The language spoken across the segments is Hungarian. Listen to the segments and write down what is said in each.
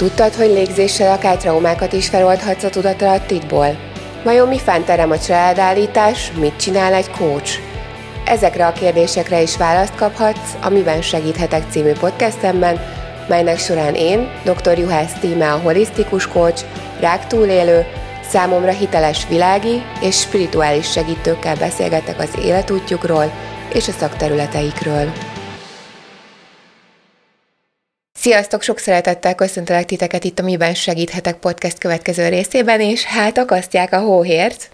Tudtad, hogy légzéssel akár traumákat is feloldhatsz a tudatalattidból? Vajon mi fánterem a családállítás, mit csinál egy coach? Ezekre a kérdésekre is választ kaphatsz a Miben segíthetek című podcastemben, melynek során én, dr. Juhász Tíme a holisztikus coach, rák túlélő, számomra hiteles világi és spirituális segítőkkel beszélgetek az életútjukról és a szakterületeikről. Sziasztok! Sok szeretettel köszöntelek titeket itt a Miben Segíthetek podcast következő részében, és hát akasztják a hóhért,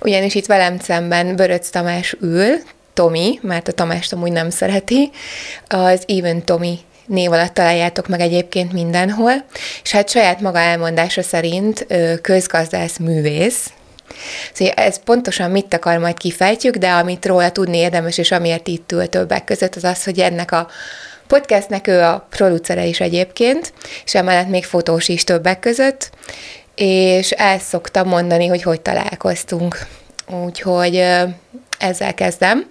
ugyanis itt velem szemben Böröc Tamás ül, Tomi, mert a Tamást amúgy nem szereti, az Even Tomi név alatt találjátok meg egyébként mindenhol, és hát saját maga elmondása szerint közgazdász művész, Szóval ez pontosan mit akar, majd kifejtjük, de amit róla tudni érdemes, és amiért itt ül többek között, az az, hogy ennek a podcastnek ő a producere is egyébként, és emellett még fotós is többek között, és el szoktam mondani, hogy hogy találkoztunk. Úgyhogy ezzel kezdem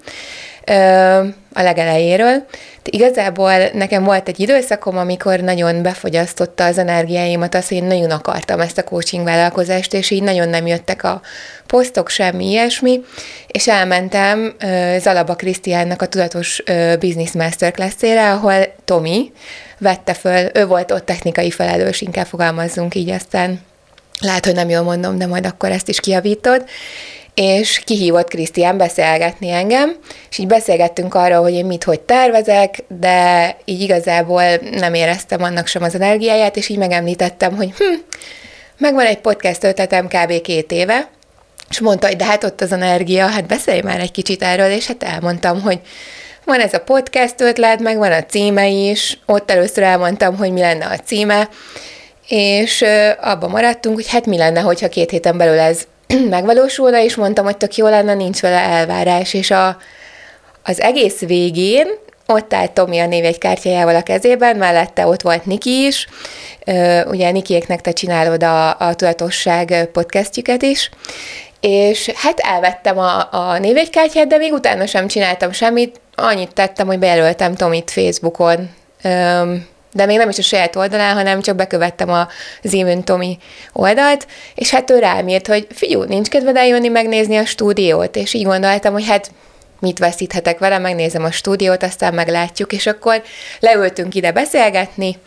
a legelejéről. Igazából nekem volt egy időszakom, amikor nagyon befogyasztotta az energiáimat az, hogy én nagyon akartam ezt a coaching vállalkozást, és így nagyon nem jöttek a posztok, semmi ilyesmi, és elmentem Zalaba Krisztiánnak a Tudatos Business Masterclass-ére, ahol Tomi vette föl, ő volt ott technikai felelős, inkább fogalmazzunk így, aztán. Lehet, hogy nem jól mondom, de majd akkor ezt is kiavítod, és kihívott Krisztián beszélgetni engem, és így beszélgettünk arról, hogy én mit, hogy tervezek, de így igazából nem éreztem annak sem az energiáját, és így megemlítettem, hogy hm, megvan egy podcast ötletem kb. két éve, és mondta, hogy de hát ott az energia, hát beszélj már egy kicsit erről, és hát elmondtam, hogy van ez a podcast ötlet, meg van a címe is, ott először elmondtam, hogy mi lenne a címe, és abban maradtunk, hogy hát mi lenne, hogyha két héten belül ez megvalósulna, és mondtam, hogy tök jó lenne, nincs vele elvárás, és a, az egész végén ott állt Tomi a névjegykártyájával a kezében, mellette ott volt Niki is, ugye Nikiéknek te csinálod a, a Tudatosság podcastjüket is, és hát elvettem a, a névjegykártyát, de még utána sem csináltam semmit, annyit tettem, hogy bejelöltem Tomit Facebookon, de még nem is a saját oldalán, hanem csak bekövettem a Zimön Tomi oldalt, és hát ő rám írt, hogy figyú, nincs kedved eljönni megnézni a stúdiót, és így gondoltam, hogy hát mit veszíthetek vele, megnézem a stúdiót, aztán meglátjuk, és akkor leültünk ide beszélgetni,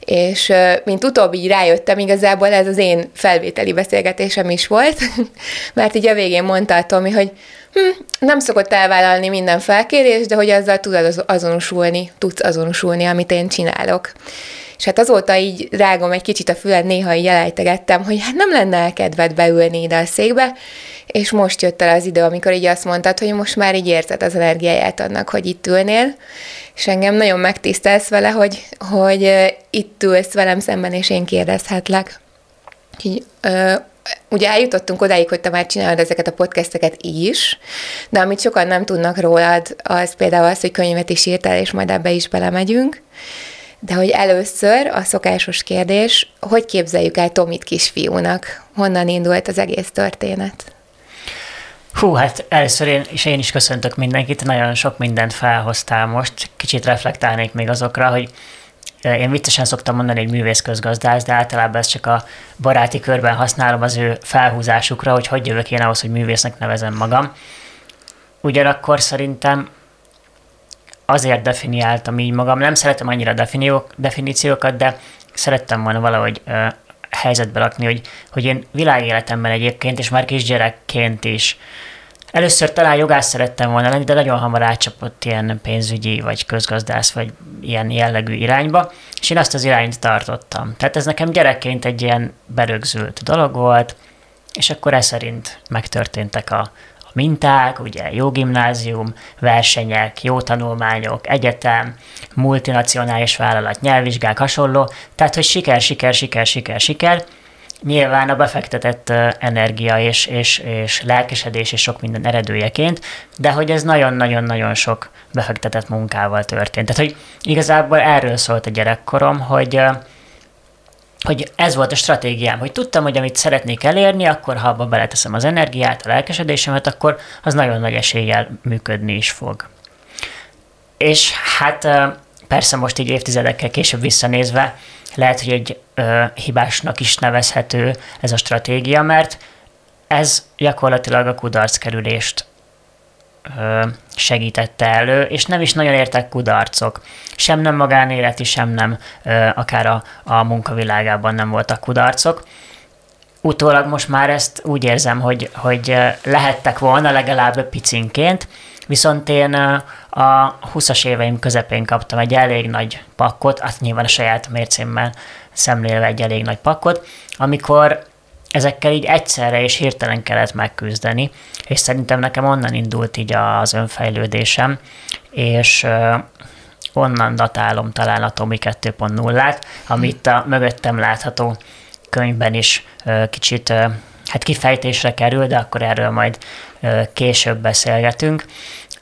és mint utóbbi így rájöttem, igazából ez az én felvételi beszélgetésem is volt, mert így a végén mondta a Tomi, hogy hm, nem szokott elvállalni minden felkérés, de hogy azzal tudod azonosulni, tudsz azonosulni, amit én csinálok. És hát azóta így rágom egy kicsit a füled, néha így elejtegettem, hogy hát nem lenne kedved beülni ide a székbe, és most jött el az idő, amikor így azt mondtad, hogy most már így érzed az energiáját annak, hogy itt ülnél, és engem nagyon megtisztelsz vele, hogy, hogy itt ülsz velem szemben, és én kérdezhetlek. Így, ö, ugye eljutottunk odáig, hogy te már csinálod ezeket a podcasteket is, de amit sokan nem tudnak rólad, az például az, hogy könyvet is írtál, és majd ebbe is belemegyünk. De hogy először a szokásos kérdés, hogy képzeljük el Tomit kisfiúnak? Honnan indult az egész történet? Hú, hát először én, és én is köszöntök mindenkit, nagyon sok mindent felhoztál most. Kicsit reflektálnék még azokra, hogy én viccesen szoktam mondani, hogy művész közgazdász, de általában ezt csak a baráti körben használom az ő felhúzásukra, hogy hogy jövök én ahhoz, hogy művésznek nevezem magam. Ugyanakkor szerintem azért definiáltam így magam. Nem szeretem annyira definiók, definíciókat, de szerettem volna valahogy ö, helyzetbe rakni, hogy, hogy én világéletemben egyébként, és már kisgyerekként is Először talán jogász szerettem volna lenni, de nagyon hamar átcsapott ilyen pénzügyi, vagy közgazdász, vagy ilyen jellegű irányba, és én azt az irányt tartottam. Tehát ez nekem gyerekként egy ilyen berögzült dolog volt, és akkor ez szerint megtörténtek a, a minták, ugye jó gimnázium, versenyek, jó tanulmányok, egyetem, multinacionális vállalat, nyelvvizsgák, hasonló, tehát hogy siker, siker, siker, siker, siker, nyilván a befektetett energia és, és, és lelkesedés és sok minden eredőjeként, de hogy ez nagyon-nagyon-nagyon sok befektetett munkával történt. Tehát, hogy igazából erről szólt a gyerekkorom, hogy hogy ez volt a stratégiám, hogy tudtam, hogy amit szeretnék elérni, akkor ha abba beleteszem az energiát, a lelkesedésemet, akkor az nagyon nagy eséllyel működni is fog. És hát persze most így évtizedekkel később visszanézve, lehet, hogy egy ö, hibásnak is nevezhető ez a stratégia, mert ez gyakorlatilag a kudarckerülést ö, segítette elő, és nem is nagyon értek kudarcok. Sem nem magánéleti, sem nem ö, akár a, a munkavilágában nem voltak kudarcok. Utólag most már ezt úgy érzem, hogy, hogy lehettek volna legalább picinként, viszont én a 20-as éveim közepén kaptam egy elég nagy pakkot, azt nyilván a saját mércémmel szemlélve egy elég nagy pakkot, amikor ezekkel így egyszerre és hirtelen kellett megküzdeni, és szerintem nekem onnan indult így az önfejlődésem, és onnan datálom talán a Tomi 2.0-át, amit a mögöttem látható könyvben is kicsit hát kifejtésre kerül, de akkor erről majd később beszélgetünk.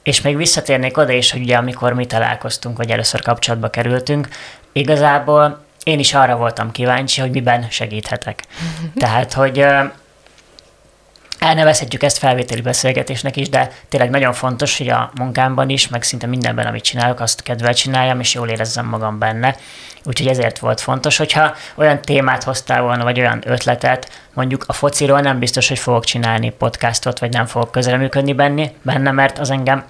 És még visszatérnék oda is, hogy ugye amikor mi találkoztunk, vagy először kapcsolatba kerültünk, igazából én is arra voltam kíváncsi, hogy miben segíthetek. Tehát, hogy elnevezhetjük ezt felvételi beszélgetésnek is, de tényleg nagyon fontos, hogy a munkámban is, meg szinte mindenben, amit csinálok, azt kedvel csináljam, és jól érezzem magam benne. Úgyhogy ezért volt fontos, hogyha olyan témát hoztál volna, vagy olyan ötletet, mondjuk a fociról nem biztos, hogy fogok csinálni podcastot, vagy nem fogok közreműködni benne, mert az engem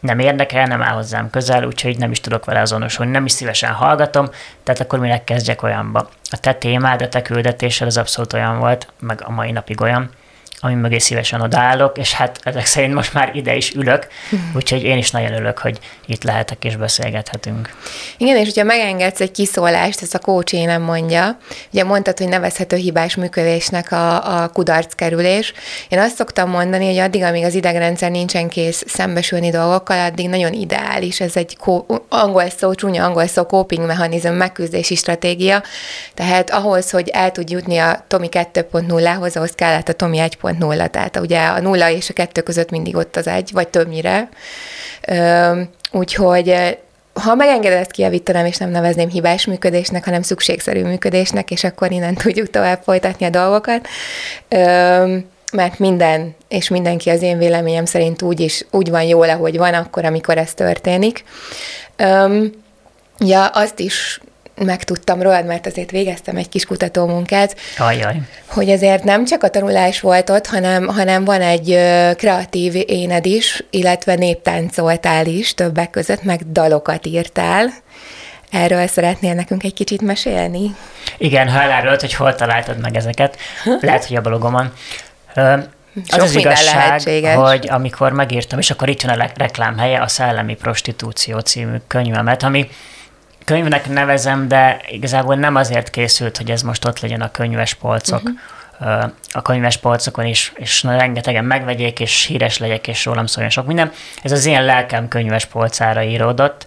nem érdekel, nem áll hozzám közel, úgyhogy nem is tudok vele azonosulni, nem is szívesen hallgatom, tehát akkor minek kezdjek olyanba. A te témád, a te küldetésed az abszolút olyan volt, meg a mai napig olyan, ami mögé szívesen odaállok, és hát ezek szerint most már ide is ülök, úgyhogy én is nagyon örülök, hogy itt lehetek és beszélgethetünk. Igen, és hogyha megengedsz egy kiszólást, ezt a kócsé nem mondja, ugye mondtad, hogy nevezhető hibás működésnek a, a kudarckerülés. Én azt szoktam mondani, hogy addig, amíg az idegrendszer nincsen kész szembesülni dolgokkal, addig nagyon ideális, ez egy kó, angol szó, csúnya angol szó, coping mechanizm, megküzdési stratégia, tehát ahhoz, hogy el tud jutni a Tomi 2.0-hoz, ahhoz kellett a Tomi 1.0 3.0, tehát ugye a nulla és a kettő között mindig ott az egy, vagy többnyire. Úgyhogy ha megengeded, ezt kijavítanám, és nem nevezném hibás működésnek, hanem szükségszerű működésnek, és akkor innen tudjuk tovább folytatni a dolgokat. Mert minden, és mindenki az én véleményem szerint úgy is, úgy van jól, ahogy van, akkor, amikor ez történik. Ja, azt is megtudtam rólad, mert azért végeztem egy kis kutatómunkát, Ajaj. hogy ezért nem csak a tanulás volt ott, hanem, hanem van egy kreatív éned is, illetve néptáncoltál is többek között, meg dalokat írtál. Erről szeretnél nekünk egy kicsit mesélni? Igen, ha elárult, hogy hol találtad meg ezeket, lehet, hogy a blogomon. Az az igazság, hogy amikor megírtam, és akkor itt jön a reklámhelye, a Szellemi Prostitúció című könyvemet, ami könyvnek nevezem, de igazából nem azért készült, hogy ez most ott legyen a könyves polcok. Uh-huh. A könyves polcokon is, és rengetegen megvegyék, és híres legyek, és rólam szóljon sok minden. Ez az én lelkem könyves polcára íródott,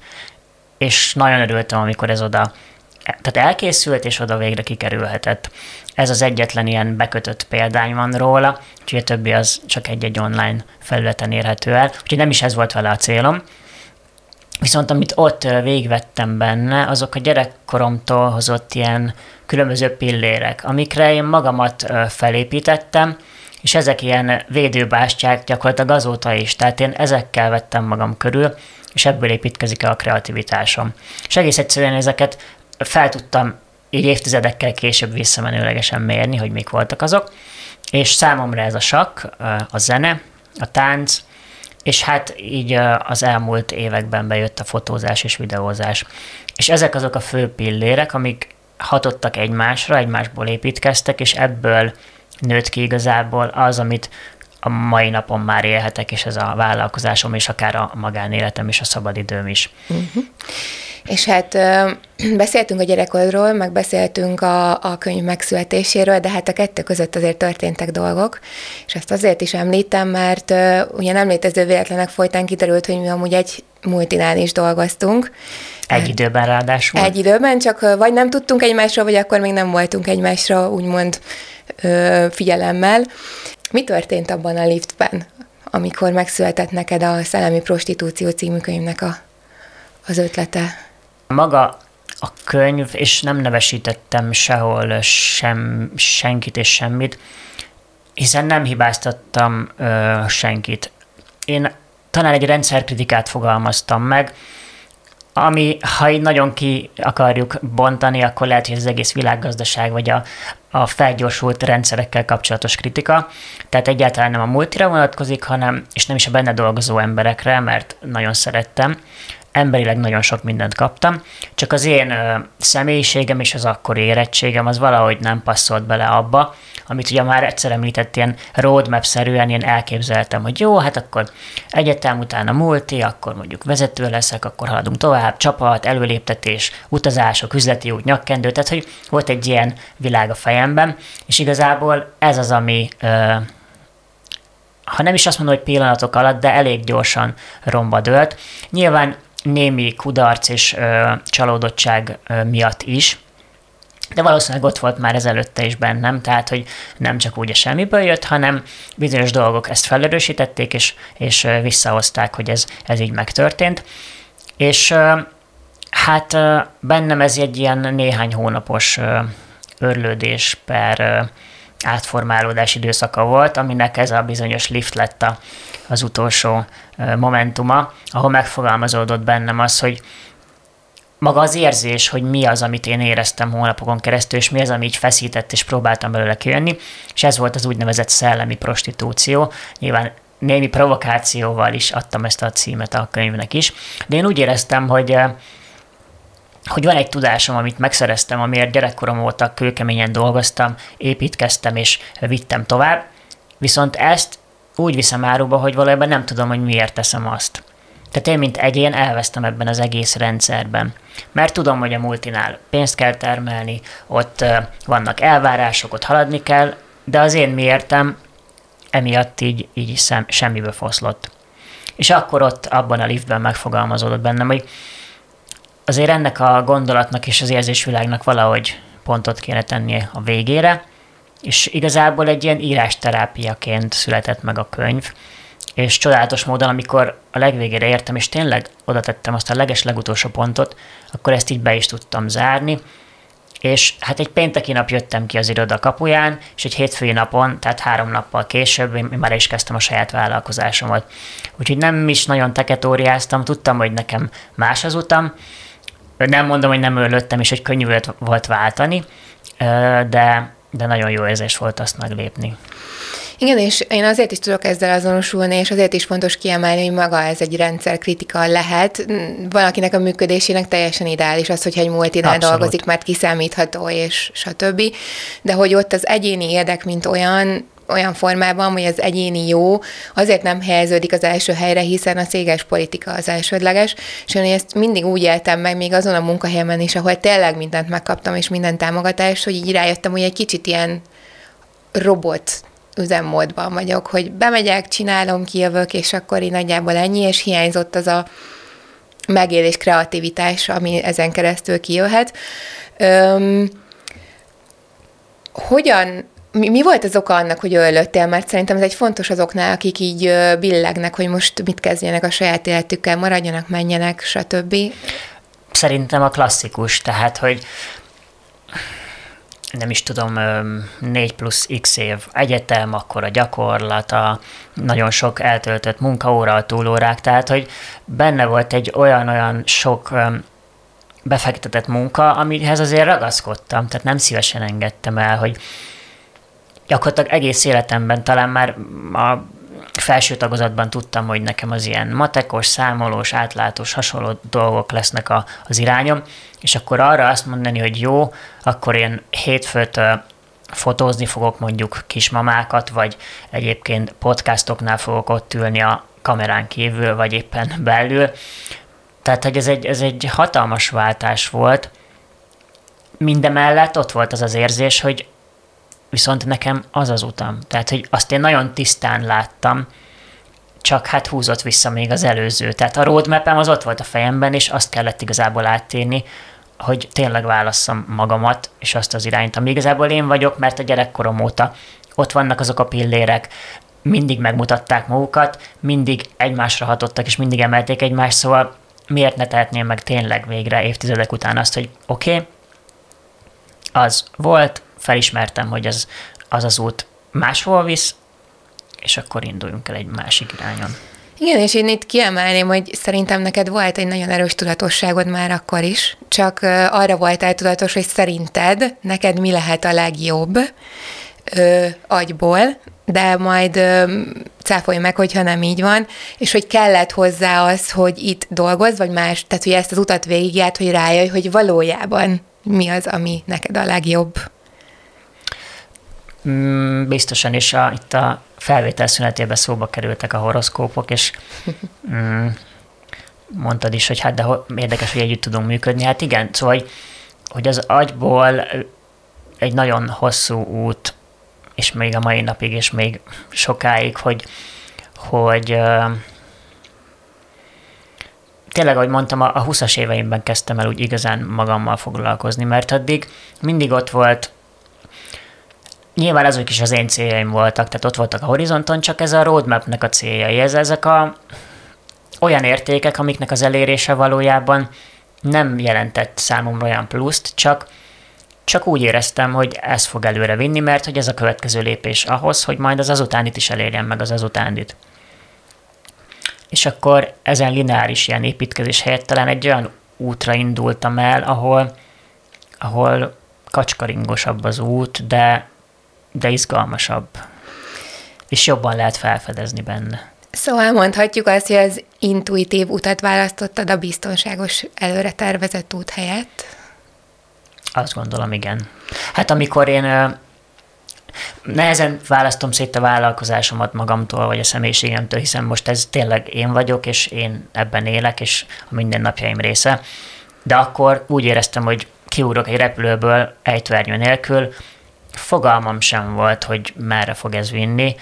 és nagyon örültem, amikor ez oda tehát elkészült, és oda végre kikerülhetett. Ez az egyetlen ilyen bekötött példány van róla, úgyhogy a többi az csak egy-egy online felületen érhető el. Úgyhogy nem is ez volt vele a célom. Viszont amit ott végvettem benne, azok a gyerekkoromtól hozott ilyen különböző pillérek, amikre én magamat felépítettem, és ezek ilyen védőbástyák gyakorlatilag azóta is, tehát én ezekkel vettem magam körül, és ebből építkezik el a kreativitásom. És egész egyszerűen ezeket fel tudtam így évtizedekkel később visszamenőlegesen mérni, hogy mik voltak azok, és számomra ez a sakk, a zene, a tánc, és hát így az elmúlt években bejött a fotózás és videózás. És ezek azok a fő pillérek, amik hatottak egymásra, egymásból építkeztek, és ebből nőtt ki igazából az, amit a mai napon már élhetek, és ez a vállalkozásom, és akár a magánéletem és a szabadidőm is. Uh-huh. És hát beszéltünk a gyerekkorodról, meg beszéltünk a, a könyv megszületéséről, de hát a kettő között azért történtek dolgok, és ezt azért is említem, mert ugye nem létező véletlenek folytán kiderült, hogy mi amúgy egy multinál is dolgoztunk. Egy időben ráadásul? Egy időben, csak vagy nem tudtunk egymásra, vagy akkor még nem voltunk egymásra, úgymond figyelemmel. Mi történt abban a liftben, amikor megszületett neked a Szellemi Prostitúció című könyvnek a, az ötlete? Maga a könyv, és nem nevesítettem sehol sem, senkit és semmit, hiszen nem hibáztattam ö, senkit. Én talán egy rendszerkritikát fogalmaztam meg, ami, ha így nagyon ki akarjuk bontani, akkor lehet, hogy az egész világgazdaság, vagy a, a felgyorsult rendszerekkel kapcsolatos kritika. Tehát egyáltalán nem a multira vonatkozik, hanem, és nem is a benne dolgozó emberekre, mert nagyon szerettem, emberileg nagyon sok mindent kaptam, csak az én ö, személyiségem és az akkori érettségem az valahogy nem passzolt bele abba, amit ugye már egyszer említett, ilyen roadmap-szerűen én elképzeltem, hogy jó, hát akkor egyetem utána multi, akkor mondjuk vezető leszek, akkor haladunk tovább, csapat, előléptetés, utazások, üzleti út, nyakkendő, tehát hogy volt egy ilyen világ a fejemben, és igazából ez az, ami ö, ha nem is azt mondom, hogy pillanatok alatt, de elég gyorsan romba dőlt. Nyilván némi kudarc és ö, csalódottság ö, miatt is, de valószínűleg ott volt már ezelőtte is bennem, tehát hogy nem csak úgy a semmiből jött, hanem bizonyos dolgok ezt felerősítették, és, és visszahozták, hogy ez, ez így megtörtént. És hát bennem ez egy ilyen néhány hónapos örlődés per átformálódás időszaka volt, aminek ez a bizonyos lift lett a, az utolsó momentuma, ahol megfogalmazódott bennem az, hogy maga az érzés, hogy mi az, amit én éreztem hónapokon keresztül, és mi az, ami így feszített, és próbáltam belőle kijönni, és ez volt az úgynevezett szellemi prostitúció. Nyilván némi provokációval is adtam ezt a címet a könyvnek is, de én úgy éreztem, hogy hogy van egy tudásom, amit megszereztem, amiért gyerekkorom óta kőkeményen dolgoztam, építkeztem és vittem tovább, viszont ezt úgy viszem áruba, hogy valójában nem tudom, hogy miért teszem azt. Tehát én, mint egyén elvesztem ebben az egész rendszerben. Mert tudom, hogy a multinál pénzt kell termelni, ott vannak elvárások, ott haladni kell, de az én miértem emiatt így, így szem, semmiből foszlott. És akkor ott abban a liftben megfogalmazódott bennem, hogy azért ennek a gondolatnak és az érzésvilágnak valahogy pontot kéne tenni a végére, és igazából egy ilyen írásterápiaként született meg a könyv, és csodálatos módon, amikor a legvégére értem, és tényleg oda tettem azt a leges legutolsó pontot, akkor ezt így be is tudtam zárni, és hát egy pénteki nap jöttem ki az iroda kapuján, és egy hétfői napon, tehát három nappal később én már is kezdtem a saját vállalkozásomat. Úgyhogy nem is nagyon teketóriáztam, tudtam, hogy nekem más az utam, nem mondom, hogy nem ölöttem, és hogy könnyű volt váltani, de, de nagyon jó érzés volt azt meglépni. Igen, és én azért is tudok ezzel azonosulni, és azért is fontos kiemelni, hogy maga ez egy rendszerkritika lehet. Valakinek a működésének teljesen ideális az, hogyha egy multinál Abszolút. dolgozik, mert kiszámítható, és stb. De hogy ott az egyéni érdek, mint olyan, olyan formában, hogy az egyéni jó azért nem helyeződik az első helyre, hiszen a céges politika az elsődleges, és én ezt mindig úgy éltem meg, még azon a munkahelyemen is, ahol tényleg mindent megkaptam, és minden támogatást, hogy így rájöttem, hogy egy kicsit ilyen robot üzemmódban vagyok, hogy bemegyek, csinálom, kijövök, és akkor így nagyjából ennyi, és hiányzott az a megélés, kreativitás, ami ezen keresztül kijöhet. Öm, hogyan mi, mi volt az oka annak, hogy öllöttél? Mert szerintem ez egy fontos azoknál, akik így billegnek, hogy most mit kezdjenek a saját életükkel, maradjanak, menjenek, stb. Szerintem a klasszikus, tehát, hogy nem is tudom, 4 plusz x év egyetem, akkor a gyakorlat, a nagyon sok eltöltött munkaóra, a túlórák, tehát, hogy benne volt egy olyan-olyan sok befektetett munka, amihez azért ragaszkodtam, tehát nem szívesen engedtem el, hogy gyakorlatilag egész életemben talán már a felső tagozatban tudtam, hogy nekem az ilyen matekos, számolós, átlátós, hasonló dolgok lesznek a, az irányom, és akkor arra azt mondani, hogy jó, akkor én hétfőt fotózni fogok mondjuk kismamákat, vagy egyébként podcastoknál fogok ott ülni a kamerán kívül, vagy éppen belül. Tehát, hogy ez egy, ez egy hatalmas váltás volt. Mindemellett ott volt az az érzés, hogy viszont nekem az az utam. Tehát, hogy azt én nagyon tisztán láttam, csak hát húzott vissza még az előző. Tehát a roadmap az ott volt a fejemben, és azt kellett igazából áttérni, hogy tényleg válasszam magamat, és azt az irányt, ami igazából én vagyok, mert a gyerekkorom óta ott vannak azok a pillérek, mindig megmutatták magukat, mindig egymásra hatottak, és mindig emelték egymást, szóval miért ne tehetném meg tényleg végre évtizedek után azt, hogy oké, okay, az volt, felismertem, hogy ez, az az út máshol visz, és akkor induljunk el egy másik irányon. Igen, és én itt kiemelném, hogy szerintem neked volt egy nagyon erős tudatosságod már akkor is, csak arra voltál tudatos, hogy szerinted neked mi lehet a legjobb ö, agyból, de majd ö, cáfolj meg, hogyha nem így van, és hogy kellett hozzá az, hogy itt dolgoz, vagy más, tehát hogy ezt az utat végigjárt, hogy rájöjj, hogy valójában mi az, ami neked a legjobb. Mm, biztosan, és a, itt a felvétel szünetében szóba kerültek a horoszkópok, és mm, mondtad is, hogy hát de érdekes, hogy együtt tudunk működni. Hát igen, szóval, hogy, hogy az agyból egy nagyon hosszú út, és még a mai napig, és még sokáig, hogy, hogy uh, tényleg, ahogy mondtam, a, a 20-as éveimben kezdtem el úgy igazán magammal foglalkozni, mert addig mindig ott volt Nyilván azok is az én céljaim voltak, tehát ott voltak a horizonton, csak ez a roadmapnek a céljai. Ez, ezek a olyan értékek, amiknek az elérése valójában nem jelentett számomra olyan pluszt, csak, csak úgy éreztem, hogy ez fog előre vinni, mert hogy ez a következő lépés ahhoz, hogy majd az azutánit is elérjem meg az azutánit. És akkor ezen lineáris ilyen építkezés helyett talán egy olyan útra indultam el, ahol, ahol kacskaringosabb az út, de de izgalmasabb, és jobban lehet felfedezni benne. Szóval mondhatjuk azt, hogy az intuitív utat választottad a biztonságos előre tervezett út helyett? Azt gondolom, igen. Hát amikor én nehezen választom szét a vállalkozásomat magamtól, vagy a személyiségemtől, hiszen most ez tényleg én vagyok, és én ebben élek, és a mindennapjaim része. De akkor úgy éreztem, hogy kiúrok egy repülőből ejtőernyő nélkül, fogalmam sem volt, hogy merre fog ez vinni,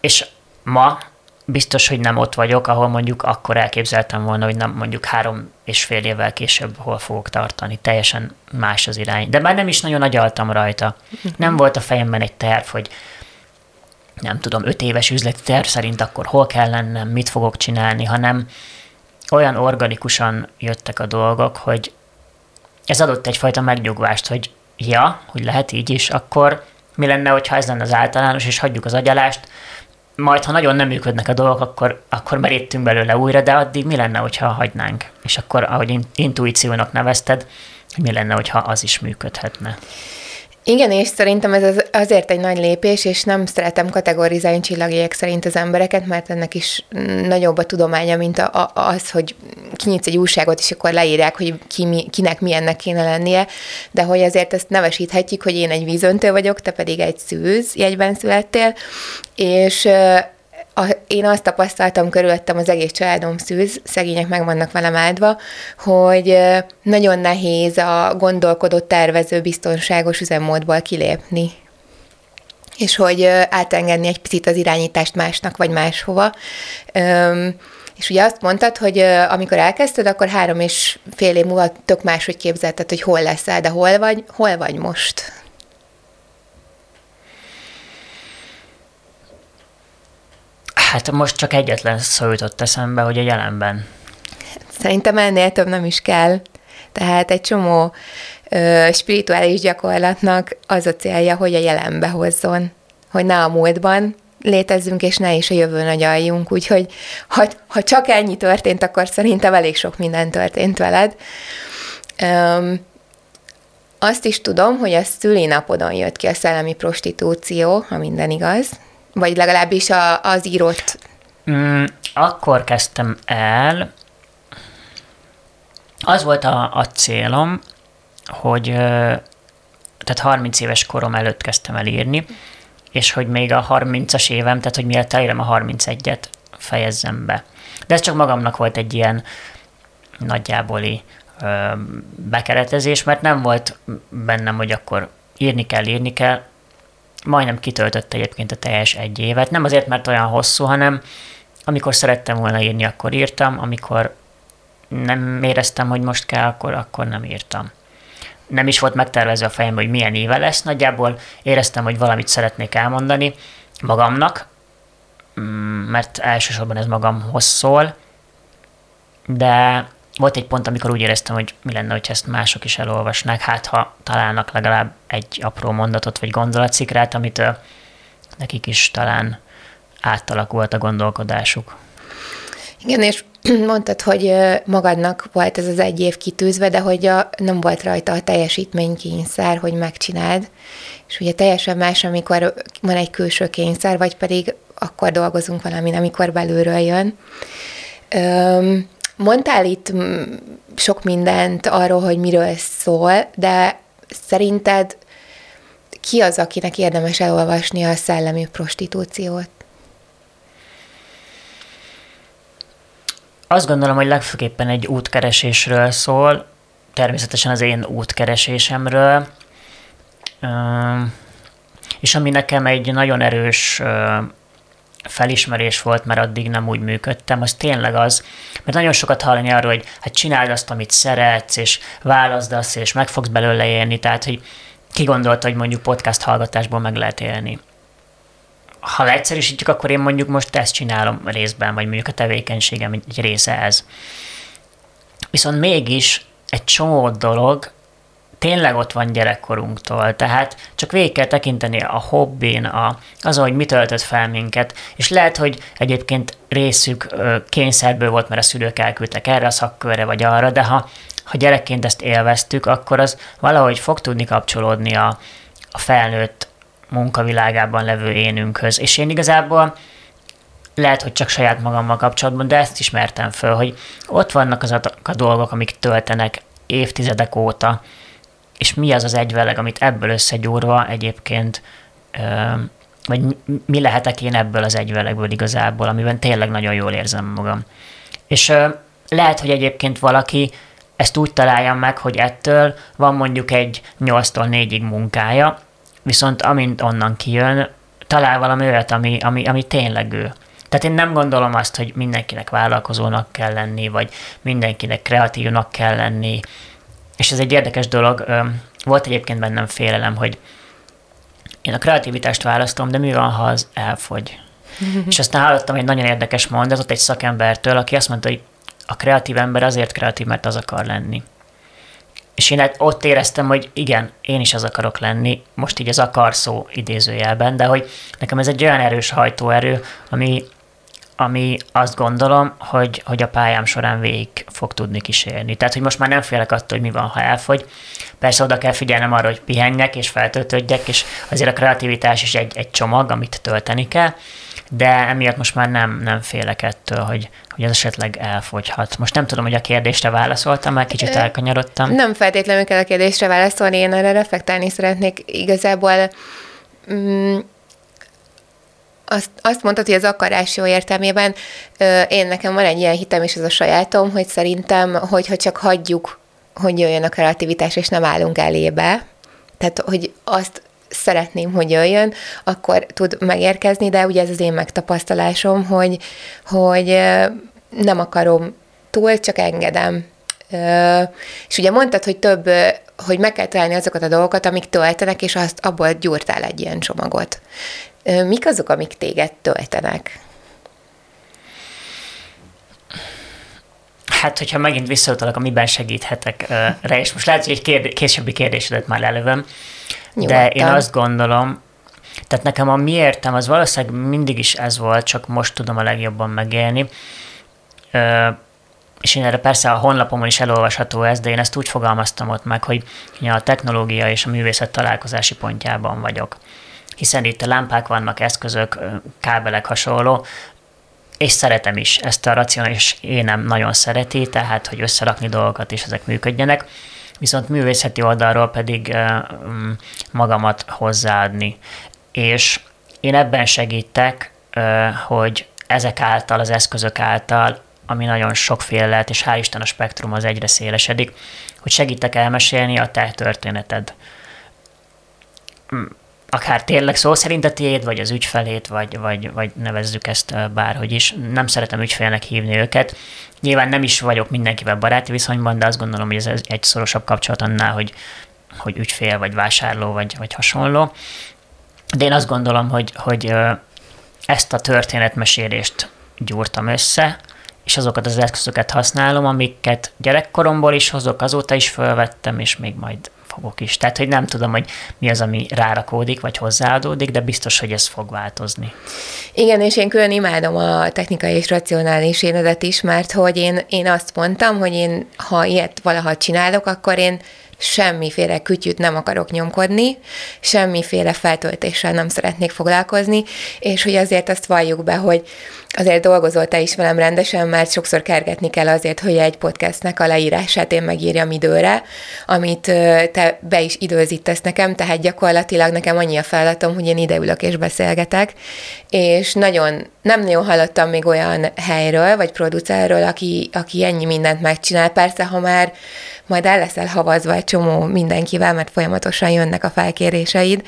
és ma biztos, hogy nem ott vagyok, ahol mondjuk akkor elképzeltem volna, hogy nem mondjuk három és fél évvel később hol fogok tartani. Teljesen más az irány. De már nem is nagyon agyaltam rajta. Nem volt a fejemben egy terv, hogy nem tudom, öt éves üzleti terv szerint akkor hol kell lennem, mit fogok csinálni, hanem olyan organikusan jöttek a dolgok, hogy ez adott egyfajta megnyugvást, hogy ja, hogy lehet így is, akkor mi lenne, hogyha ez lenne az általános, és hagyjuk az agyalást, majd ha nagyon nem működnek a dolgok, akkor, akkor merítünk belőle újra, de addig mi lenne, hogyha hagynánk? És akkor, ahogy intuíciónak nevezted, mi lenne, hogyha az is működhetne? Igen, és szerintem ez az, azért egy nagy lépés, és nem szeretem kategorizálni csillagiek szerint az embereket, mert ennek is nagyobb a tudománya, mint a, a, az, hogy kinyitsz egy újságot, és akkor leírják, hogy ki, mi, kinek milyennek kéne lennie, de hogy azért ezt nevesíthetjük, hogy én egy vízöntő vagyok, te pedig egy szűz jegyben születtél, és a, én azt tapasztaltam körülöttem, az egész családom szűz, szegények meg vannak velem áldva, hogy nagyon nehéz a gondolkodó, tervező, biztonságos üzemmódból kilépni és hogy átengedni egy picit az irányítást másnak, vagy máshova. És ugye azt mondtad, hogy amikor elkezdted, akkor három és fél év múlva tök máshogy képzelted, hogy hol leszel, de hol vagy, hol vagy most? Hát most csak egyetlen szó jutott eszembe, hogy a jelenben. Szerintem ennél több nem is kell. Tehát egy csomó ö, spirituális gyakorlatnak az a célja, hogy a jelenbe hozzon, hogy ne a múltban létezzünk, és ne is a jövőn agyaljunk. Úgyhogy ha, ha csak ennyi történt, akkor szerintem elég sok minden történt veled. Öm, azt is tudom, hogy a szülinapodon jött ki a szellemi prostitúció, ha minden igaz. Vagy legalábbis a, az írott? Mm, akkor kezdtem el, az volt a, a célom, hogy tehát 30 éves korom előtt kezdtem el írni, és hogy még a 30-as évem, tehát hogy mielőtt elérem a 31-et, fejezzem be. De ez csak magamnak volt egy ilyen nagyjáboli ö, bekeretezés, mert nem volt bennem, hogy akkor írni kell, írni kell, majdnem kitöltött egyébként a teljes egy évet. Nem azért, mert olyan hosszú, hanem amikor szerettem volna írni, akkor írtam, amikor nem éreztem, hogy most kell, akkor, akkor nem írtam. Nem is volt megtervezve a fejemben, hogy milyen éve lesz. Nagyjából éreztem, hogy valamit szeretnék elmondani magamnak, mm, mert elsősorban ez magamhoz szól, de volt egy pont, amikor úgy éreztem, hogy mi lenne, hogy ezt mások is elolvasnák, hát ha találnak legalább egy apró mondatot vagy gondolatszikrát, amit nekik is talán átalakult a gondolkodásuk. Igen, és mondtad, hogy magadnak volt ez az egy év kitűzve, de hogy a, nem volt rajta a teljesítménykényszer, hogy megcsináld. És ugye teljesen más, amikor van egy külső kényszer, vagy pedig akkor dolgozunk valamin, amikor belülről jön. Mondtál itt sok mindent arról, hogy miről szól, de szerinted ki az, akinek érdemes elolvasni a szellemi prostitúciót? Azt gondolom, hogy legfőképpen egy útkeresésről szól, természetesen az én útkeresésemről, és ami nekem egy nagyon erős felismerés volt, mert addig nem úgy működtem, az tényleg az, mert nagyon sokat hallani arról, hogy hát csináld azt, amit szeretsz, és válaszd azt, és meg fogsz belőle élni, tehát, hogy ki gondolta, hogy mondjuk podcast hallgatásból meg lehet élni. Ha leegyszerűsítjük, akkor én mondjuk most ezt csinálom részben, vagy mondjuk a tevékenységem egy része ez. Viszont mégis egy csomó dolog tényleg ott van gyerekkorunktól, tehát csak végig kell tekinteni a hobbin, a, azon, hogy mit töltött fel minket, és lehet, hogy egyébként részük kényszerből volt, mert a szülők elküldtek erre a szakkörre vagy arra, de ha, ha gyerekként ezt élveztük, akkor az valahogy fog tudni kapcsolódni a, a felnőtt munkavilágában levő énünkhöz. És én igazából lehet, hogy csak saját magammal kapcsolatban, de ezt ismertem föl, hogy ott vannak azok a dolgok, amik töltenek évtizedek óta, és mi az az egyveleg, amit ebből összegyúrva egyébként, vagy mi lehetek én ebből az egyvelegből igazából, amiben tényleg nagyon jól érzem magam. És lehet, hogy egyébként valaki ezt úgy találja meg, hogy ettől van mondjuk egy 8-tól 4-ig munkája, viszont amint onnan kijön, talál valami olyat, ami, ami, ami tényleg ő. Tehát én nem gondolom azt, hogy mindenkinek vállalkozónak kell lenni, vagy mindenkinek kreatívnak kell lenni, és ez egy érdekes dolog, volt egyébként bennem félelem, hogy én a kreativitást választom, de mi van, ha az elfogy? és aztán hallottam egy nagyon érdekes mondatot egy szakembertől, aki azt mondta, hogy a kreatív ember azért kreatív, mert az akar lenni. És én ott éreztem, hogy igen, én is az akarok lenni, most így az akar szó idézőjelben, de hogy nekem ez egy olyan erős hajtóerő, ami ami azt gondolom, hogy, hogy a pályám során végig fog tudni kísérni. Tehát, hogy most már nem félek attól, hogy mi van, ha elfogy. Persze oda kell figyelnem arra, hogy pihenjek és feltöltődjek, és azért a kreativitás is egy, egy csomag, amit tölteni kell, de emiatt most már nem, nem félek ettől, hogy, hogy ez esetleg elfogyhat. Most nem tudom, hogy a kérdésre válaszoltam, már kicsit elkanyarodtam. Nem feltétlenül kell a kérdésre válaszolni, én erre reflektálni szeretnék. Igazából mm, azt, azt mondtad, hogy az akarás jó értelmében, én nekem van egy ilyen hitem, és ez a sajátom, hogy szerintem, hogyha csak hagyjuk, hogy jöjjön a kreativitás, és nem állunk elébe, tehát, hogy azt szeretném, hogy jöjjön, akkor tud megérkezni, de ugye ez az én megtapasztalásom, hogy, hogy nem akarom túl, csak engedem. És ugye mondtad, hogy több, hogy meg kell találni azokat a dolgokat, amik töltenek, és azt abból gyúrtál egy ilyen csomagot. Mik azok, amik téged töltenek? Hát, hogyha megint visszautalak, amiben segíthetek rá, és most lehet, hogy egy kérdé- későbbi kérdésedet már lelövöm, Nyugodtan. de én azt gondolom, tehát nekem a miértem az valószínűleg mindig is ez volt, csak most tudom a legjobban megélni. és én erre persze a honlapomon is elolvasható ez, de én ezt úgy fogalmaztam ott meg, hogy a technológia és a művészet találkozási pontjában vagyok hiszen itt lámpák vannak, eszközök, kábelek hasonló, és szeretem is, ezt a racionális énem nagyon szereti, tehát, hogy összerakni dolgokat, és ezek működjenek, viszont művészeti oldalról pedig mm, magamat hozzáadni. És én ebben segítek, hogy ezek által, az eszközök által, ami nagyon sokféle lehet, és hál' Isten a spektrum az egyre szélesedik, hogy segítek elmesélni a te történeted. Mm, akár tényleg szó szerint a tiéd, vagy az ügyfelét, vagy, vagy, vagy nevezzük ezt bárhogy is. Nem szeretem ügyfélnek hívni őket. Nyilván nem is vagyok mindenkivel baráti viszonyban, de azt gondolom, hogy ez egy szorosabb kapcsolat annál, hogy, hogy ügyfél, vagy vásárló, vagy, vagy hasonló. De én azt gondolom, hogy, hogy ezt a történetmesélést gyúrtam össze, és azokat az eszközöket használom, amiket gyerekkoromból is hozok, azóta is felvettem, és még majd fogok is. Tehát, hogy nem tudom, hogy mi az, ami rárakódik, vagy hozzáadódik, de biztos, hogy ez fog változni. Igen, és én külön imádom a technikai és racionális énedet is, mert hogy én, én azt mondtam, hogy én, ha ilyet valaha csinálok, akkor én semmiféle kütyűt nem akarok nyomkodni, semmiféle feltöltéssel nem szeretnék foglalkozni, és hogy azért azt valljuk be, hogy azért dolgozol te is velem rendesen, mert sokszor kergetni kell azért, hogy egy podcastnek a leírását én megírjam időre, amit te be is időzítesz nekem, tehát gyakorlatilag nekem annyi a feladatom, hogy én ideülök és beszélgetek, és nagyon, nem nagyon hallottam még olyan helyről, vagy producerről, aki, aki ennyi mindent megcsinál. Persze, ha már majd el leszel havazva egy csomó mindenkivel, mert folyamatosan jönnek a felkéréseid,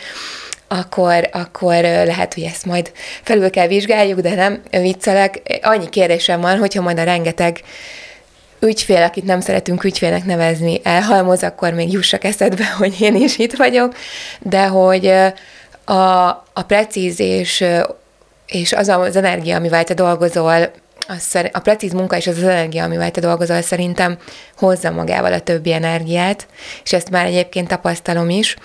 akkor, akkor lehet, hogy ezt majd felül kell vizsgáljuk, de nem viccelek. Annyi kérdésem van, hogyha majd a rengeteg ügyfél, akit nem szeretünk ügyfélnek nevezni, elhalmoz, akkor még jussak eszedbe, hogy én is itt vagyok, de hogy a, a precíz és, és az az energia, amivel te dolgozol, a precíz munka és az az energia, amivel te dolgozol, szerintem hozza magával a többi energiát, és ezt már egyébként tapasztalom is.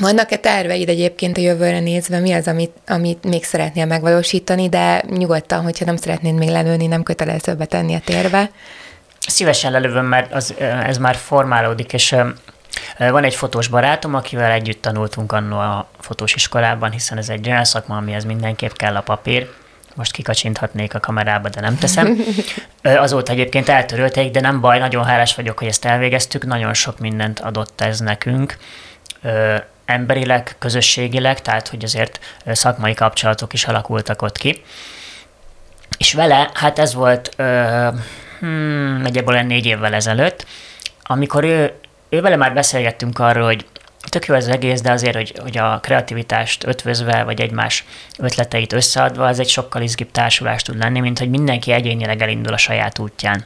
Vannak-e terveid egyébként a jövőre nézve, mi az, amit, amit még szeretnél megvalósítani, de nyugodtan, hogyha nem szeretnéd még lelőni, nem kötelező betenni a térbe? Szívesen lelövöm, mert az, ez már formálódik, és van egy fotós barátom, akivel együtt tanultunk annó a fotós iskolában, hiszen ez egy olyan szakma, amihez mindenképp kell a papír, most kikacsinthatnék a kamerába, de nem teszem. Azóta egyébként eltörölték, de nem baj, nagyon hálás vagyok, hogy ezt elvégeztük, nagyon sok mindent adott ez nekünk emberileg, közösségileg, tehát hogy azért szakmai kapcsolatok is alakultak ott ki. És vele, hát ez volt hmm, nagyjából négy évvel ezelőtt, amikor ő, ő vele már beszélgettünk arról, hogy tök jó az egész, de azért, hogy, hogy a kreativitást ötvözve, vagy egymás ötleteit összeadva, az egy sokkal izgibb társulás tud lenni, mint hogy mindenki egyénileg elindul a saját útján.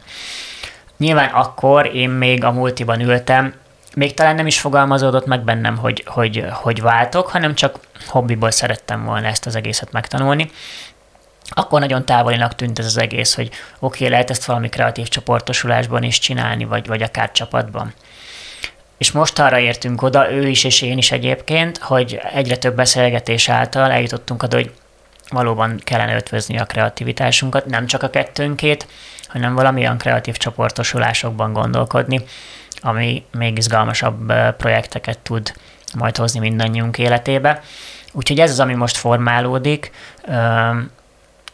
Nyilván akkor én még a multiban ültem, még talán nem is fogalmazódott meg bennem, hogy, hogy, hogy váltok, hanem csak hobbiból szerettem volna ezt az egészet megtanulni. Akkor nagyon távolinak tűnt ez az egész, hogy oké, okay, lehet ezt valami kreatív csoportosulásban is csinálni, vagy, vagy akár csapatban. És most arra értünk oda, ő is és én is egyébként, hogy egyre több beszélgetés által eljutottunk oda, hogy valóban kellene ötvözni a kreativitásunkat, nem csak a kettőnkét, hanem valamilyen kreatív csoportosulásokban gondolkodni, ami még izgalmasabb projekteket tud majd hozni mindannyiunk életébe. Úgyhogy ez az, ami most formálódik.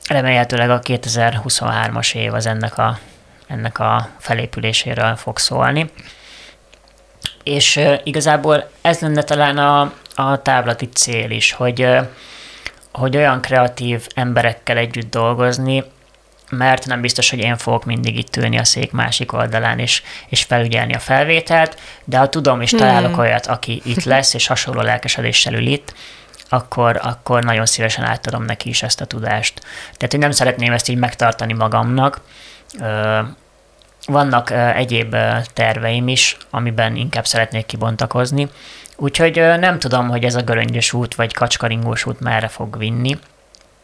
Remélhetőleg a 2023-as év az ennek a, ennek a felépüléséről fog szólni. És igazából ez lenne talán a, a távlati cél is, hogy, hogy olyan kreatív emberekkel együtt dolgozni, mert nem biztos, hogy én fogok mindig itt ülni a szék másik oldalán és, és felügyelni a felvételt, de ha tudom és találok hmm. olyat, aki itt lesz, és hasonló lelkesedéssel ül itt, akkor, akkor nagyon szívesen átadom neki is ezt a tudást. Tehát, hogy nem szeretném ezt így megtartani magamnak. Vannak egyéb terveim is, amiben inkább szeretnék kibontakozni, úgyhogy nem tudom, hogy ez a göröngyös út vagy kacskaringós út merre fog vinni,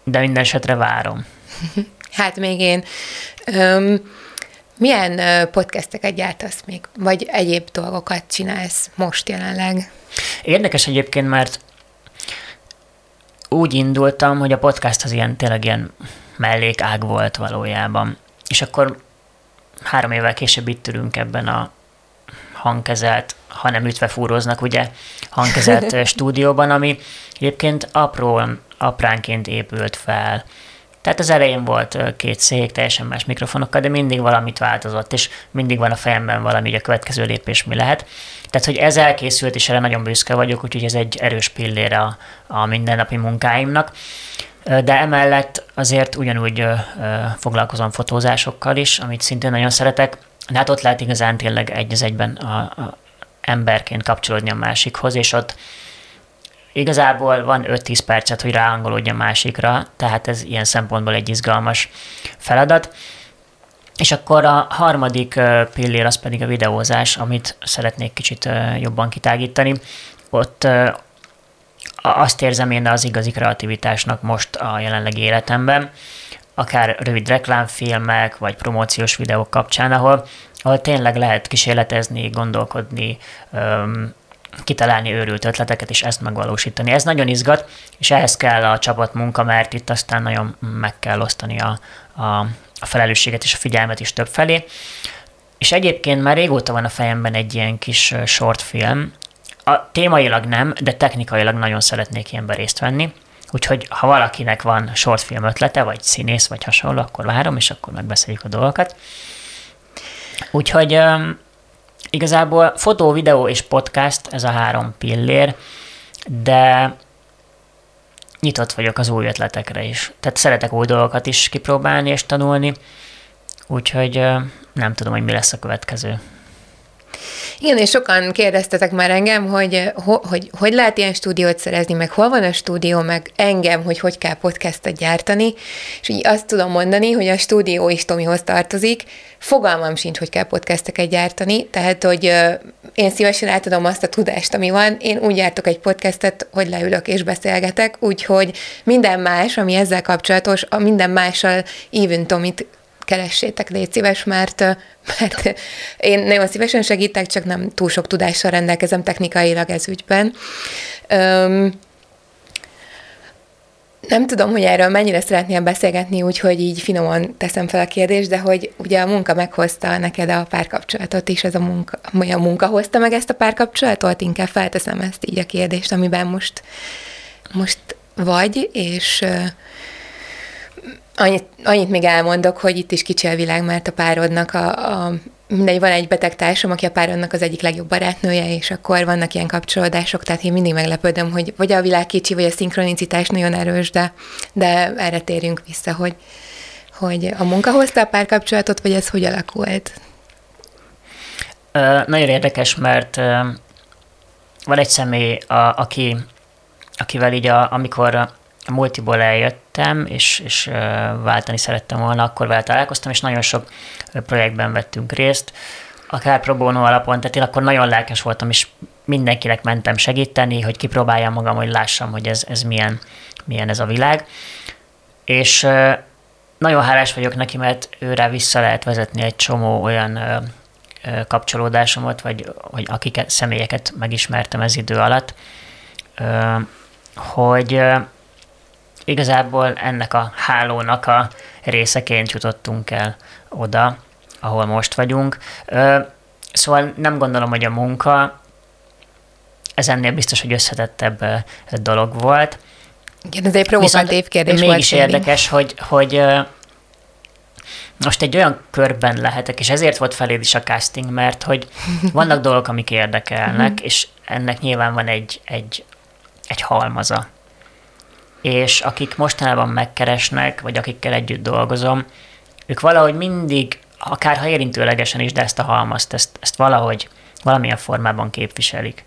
de minden esetre várom. Hát még én. Öm, milyen podcasteket gyártasz még, vagy egyéb dolgokat csinálsz most jelenleg? Érdekes egyébként, mert úgy indultam, hogy a podcast az ilyen tényleg ilyen mellékág volt valójában. És akkor három évvel később itt ülünk ebben a hangkezelt, ha nem ütve fúróznak, ugye, hangkezelt stúdióban, ami egyébként apró, apránként épült fel. Tehát az elején volt két szék, teljesen más mikrofonokkal, de mindig valamit változott, és mindig van a fejemben valami, hogy a következő lépés mi lehet. Tehát, hogy ez elkészült, és erre nagyon büszke vagyok, úgyhogy ez egy erős pillére a, a mindennapi munkáimnak. De emellett azért ugyanúgy foglalkozom fotózásokkal is, amit szintén nagyon szeretek. De hát ott lehet igazán tényleg egy az egyben a, a emberként kapcsolódni a másikhoz, és ott Igazából van 5-10 percet, hogy ráhangolódj a másikra, tehát ez ilyen szempontból egy izgalmas feladat. És akkor a harmadik pillér az pedig a videózás, amit szeretnék kicsit jobban kitágítani. Ott azt érzem én az igazi kreativitásnak most a jelenlegi életemben, akár rövid reklámfilmek, vagy promóciós videók kapcsán, ahol, ahol tényleg lehet kísérletezni, gondolkodni, kitalálni őrült ötleteket, és ezt megvalósítani. Ez nagyon izgat, és ehhez kell a csapatmunka, mert itt aztán nagyon meg kell osztani a, a, a felelősséget és a figyelmet is több felé. És egyébként már régóta van a fejemben egy ilyen kis shortfilm, a, témailag nem, de technikailag nagyon szeretnék ilyenben részt venni. Úgyhogy ha valakinek van shortfilm ötlete, vagy színész, vagy hasonló, akkor várom, és akkor megbeszéljük a dolgokat. Úgyhogy igazából fotó, videó és podcast, ez a három pillér, de nyitott vagyok az új ötletekre is. Tehát szeretek új dolgokat is kipróbálni és tanulni, úgyhogy nem tudom, hogy mi lesz a következő. Igen, és sokan kérdeztetek már engem, hogy, hogy hogy, hogy lehet ilyen stúdiót szerezni, meg hol van a stúdió, meg engem, hogy hogy kell podcastet gyártani, és így azt tudom mondani, hogy a stúdió is Tomihoz tartozik, fogalmam sincs, hogy kell podcasteket gyártani, tehát, hogy én szívesen átadom azt a tudást, ami van, én úgy gyártok egy podcastet, hogy leülök és beszélgetek, úgyhogy minden más, ami ezzel kapcsolatos, a minden mással even Tomit keressétek, légy szíves, mert, mert én nagyon szívesen segítek, csak nem túl sok tudással rendelkezem technikailag ez ügyben. Öm, nem tudom, hogy erről mennyire szeretnél beszélgetni, úgyhogy így finoman teszem fel a kérdést, de hogy ugye a munka meghozta neked a párkapcsolatot is, ez a munka, a munka hozta meg ezt a párkapcsolatot? Inkább felteszem ezt így a kérdést, amiben most, most vagy, és Annyit, annyit még elmondok, hogy itt is kicsi a világ, mert a párodnak a, a mindegy, van egy beteg társam, aki a párodnak az egyik legjobb barátnője, és akkor vannak ilyen kapcsolódások, tehát én mindig meglepődöm, hogy vagy a világ kicsi, vagy a szinkronicitás nagyon erős, de, de erre térjünk vissza, hogy, hogy a munka hozta a párkapcsolatot, vagy ez hogy alakult? Nagyon érdekes, mert ö, van egy személy, a, aki, akivel így, a, amikor a multiból eljöttem, és, és váltani szerettem volna, akkor vele találkoztam, és nagyon sok projektben vettünk részt, akár pro bono alapon, tehát én akkor nagyon lelkes voltam, és mindenkinek mentem segíteni, hogy kipróbáljam magam, hogy lássam, hogy ez, ez milyen, milyen ez a világ. És nagyon hálás vagyok neki, mert őre vissza lehet vezetni egy csomó olyan kapcsolódásomat, vagy hogy akiket, személyeket megismertem ez idő alatt, hogy igazából ennek a hálónak a részeként jutottunk el oda, ahol most vagyunk. Szóval nem gondolom, hogy a munka ez ennél biztos, hogy összetettebb dolog volt. Igen, ez egy provokatív kérdés mégis volt. Mégis érdekes, hogy, hogy most egy olyan körben lehetek, és ezért volt feléd is a casting, mert hogy vannak dolgok, amik érdekelnek, és ennek nyilván van egy, egy, egy halmaza és akik mostanában megkeresnek, vagy akikkel együtt dolgozom, ők valahogy mindig, akár ha érintőlegesen is, de ezt a halmazt, ezt, ezt valahogy, valamilyen formában képviselik.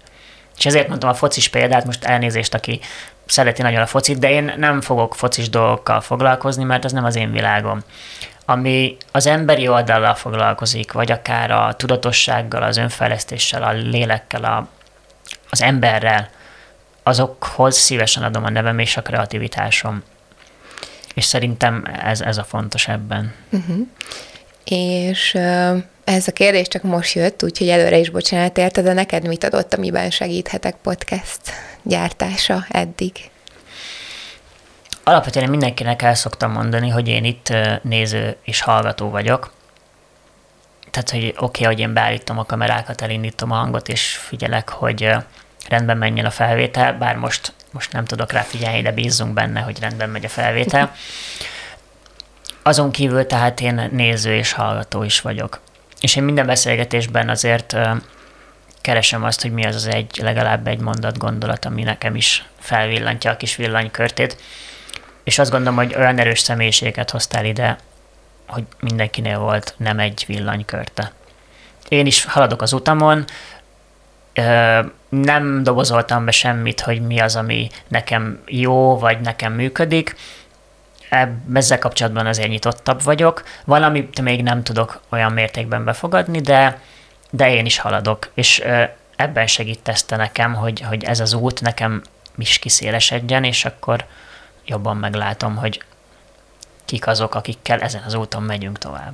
És ezért mondtam a focis példát, most elnézést, aki szereti nagyon a focit, de én nem fogok focis dolgokkal foglalkozni, mert az nem az én világom. Ami az emberi oldallal foglalkozik, vagy akár a tudatossággal, az önfejlesztéssel, a lélekkel, a, az emberrel, azokhoz szívesen adom a nevem és a kreativitásom. És szerintem ez, ez a fontos ebben. Uh-huh. És uh, ez a kérdés csak most jött, úgyhogy előre is bocsánat érte, de neked mit adott, amiben segíthetek podcast gyártása eddig? Alapvetően mindenkinek el szoktam mondani, hogy én itt néző és hallgató vagyok. Tehát, hogy oké, okay, hogy én beállítom a kamerákat, elindítom a hangot, és figyelek, hogy rendben menjen a felvétel, bár most, most nem tudok rá figyelni, de bízzunk benne, hogy rendben megy a felvétel. Azon kívül tehát én néző és hallgató is vagyok. És én minden beszélgetésben azért keresem azt, hogy mi az az egy, legalább egy mondat gondolat, ami nekem is felvillantja a kis villanykörtét. És azt gondolom, hogy olyan erős személyiséget hoztál ide, hogy mindenkinél volt nem egy villanykörte. Én is haladok az utamon, nem dobozoltam be semmit, hogy mi az, ami nekem jó, vagy nekem működik. Ezzel kapcsolatban azért nyitottabb vagyok. Valamit még nem tudok olyan mértékben befogadni, de, de én is haladok. És ebben segítette nekem, hogy, hogy ez az út nekem is kiszélesedjen, és akkor jobban meglátom, hogy kik azok, akikkel ezen az úton megyünk tovább.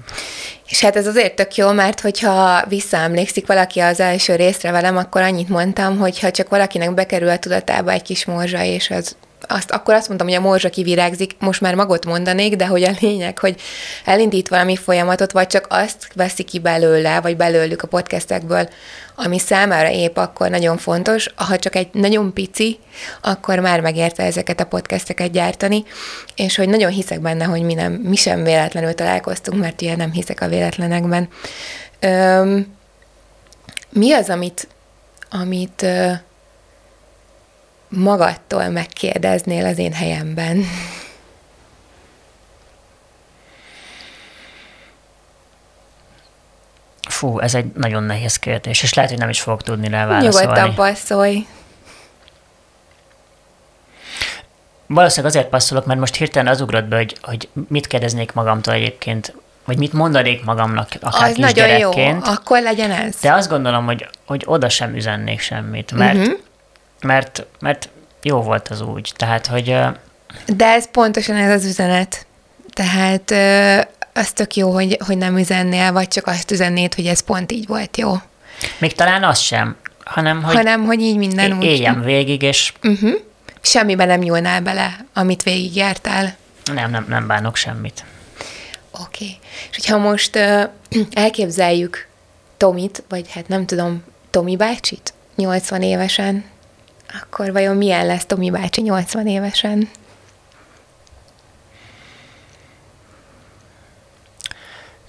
És hát ez azért tök jó, mert hogyha visszaemlékszik valaki az első részre velem, akkor annyit mondtam, hogy ha csak valakinek bekerül a tudatába egy kis morzsa, és az azt, akkor azt mondtam, hogy a morzsa kivirágzik, most már magot mondanék, de hogy a lényeg, hogy elindít valami folyamatot, vagy csak azt veszi ki belőle, vagy belőlük a podcastekből, ami számára épp akkor nagyon fontos, ha csak egy nagyon pici, akkor már megérte ezeket a podcasteket gyártani, és hogy nagyon hiszek benne, hogy mi, nem, mi sem véletlenül találkoztunk, mert ugye nem hiszek a véletlenekben. Öm, mi az, amit, amit magadtól megkérdeznél az én helyemben? Fú, ez egy nagyon nehéz kérdés, és lehet, hogy nem is fogok tudni rá válaszolni. Nyugodtan passzolj. Valószínűleg azért passzolok, mert most hirtelen az ugrott be, hogy, hogy mit kérdeznék magamtól egyébként, vagy mit mondanék magamnak, akár Az nagyon jó, akkor legyen ez. De azt gondolom, hogy, hogy oda sem üzennék semmit, mert, uh-huh. Mert, mert jó volt az úgy. Tehát, hogy... De ez pontosan ez az üzenet. Tehát az tök jó, hogy, hogy nem üzennél, vagy csak azt üzennéd, hogy ez pont így volt jó. Még talán az sem, hanem hogy, hanem, hogy így minden úgy. Éljem végig, és... Uh-huh. Semmiben nem nyúlnál bele, amit végigjártál. Nem, nem, nem bánok semmit. Oké. Okay. És hogyha most uh, elképzeljük Tomit, vagy hát nem tudom, Tomi bácsit, 80 évesen, akkor vajon milyen lesz Tomi bácsi 80 évesen?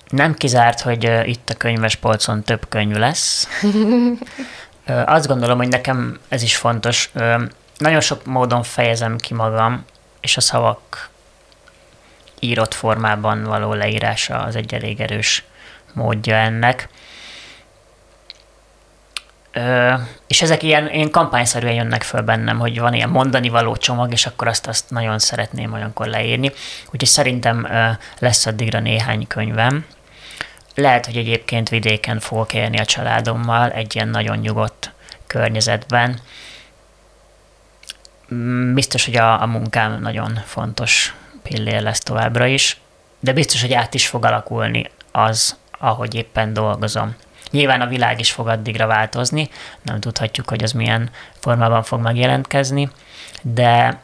Nem kizárt, hogy uh, itt a könyves polcon több könyv lesz. uh, azt gondolom, hogy nekem ez is fontos. Uh, nagyon sok módon fejezem ki magam, és a szavak írott formában való leírása az egy elég erős módja ennek. Ö, és ezek ilyen, ilyen kampányszerűen jönnek föl bennem, hogy van ilyen mondani való csomag, és akkor azt, azt nagyon szeretném olyankor leírni. Úgyhogy szerintem ö, lesz addigra néhány könyvem. Lehet, hogy egyébként vidéken fogok élni a családommal, egy ilyen nagyon nyugodt környezetben. Mm, biztos, hogy a, a munkám nagyon fontos pillér lesz továbbra is, de biztos, hogy át is fog alakulni az, ahogy éppen dolgozom. Nyilván a világ is fog addigra változni, nem tudhatjuk, hogy az milyen formában fog megjelentkezni, de,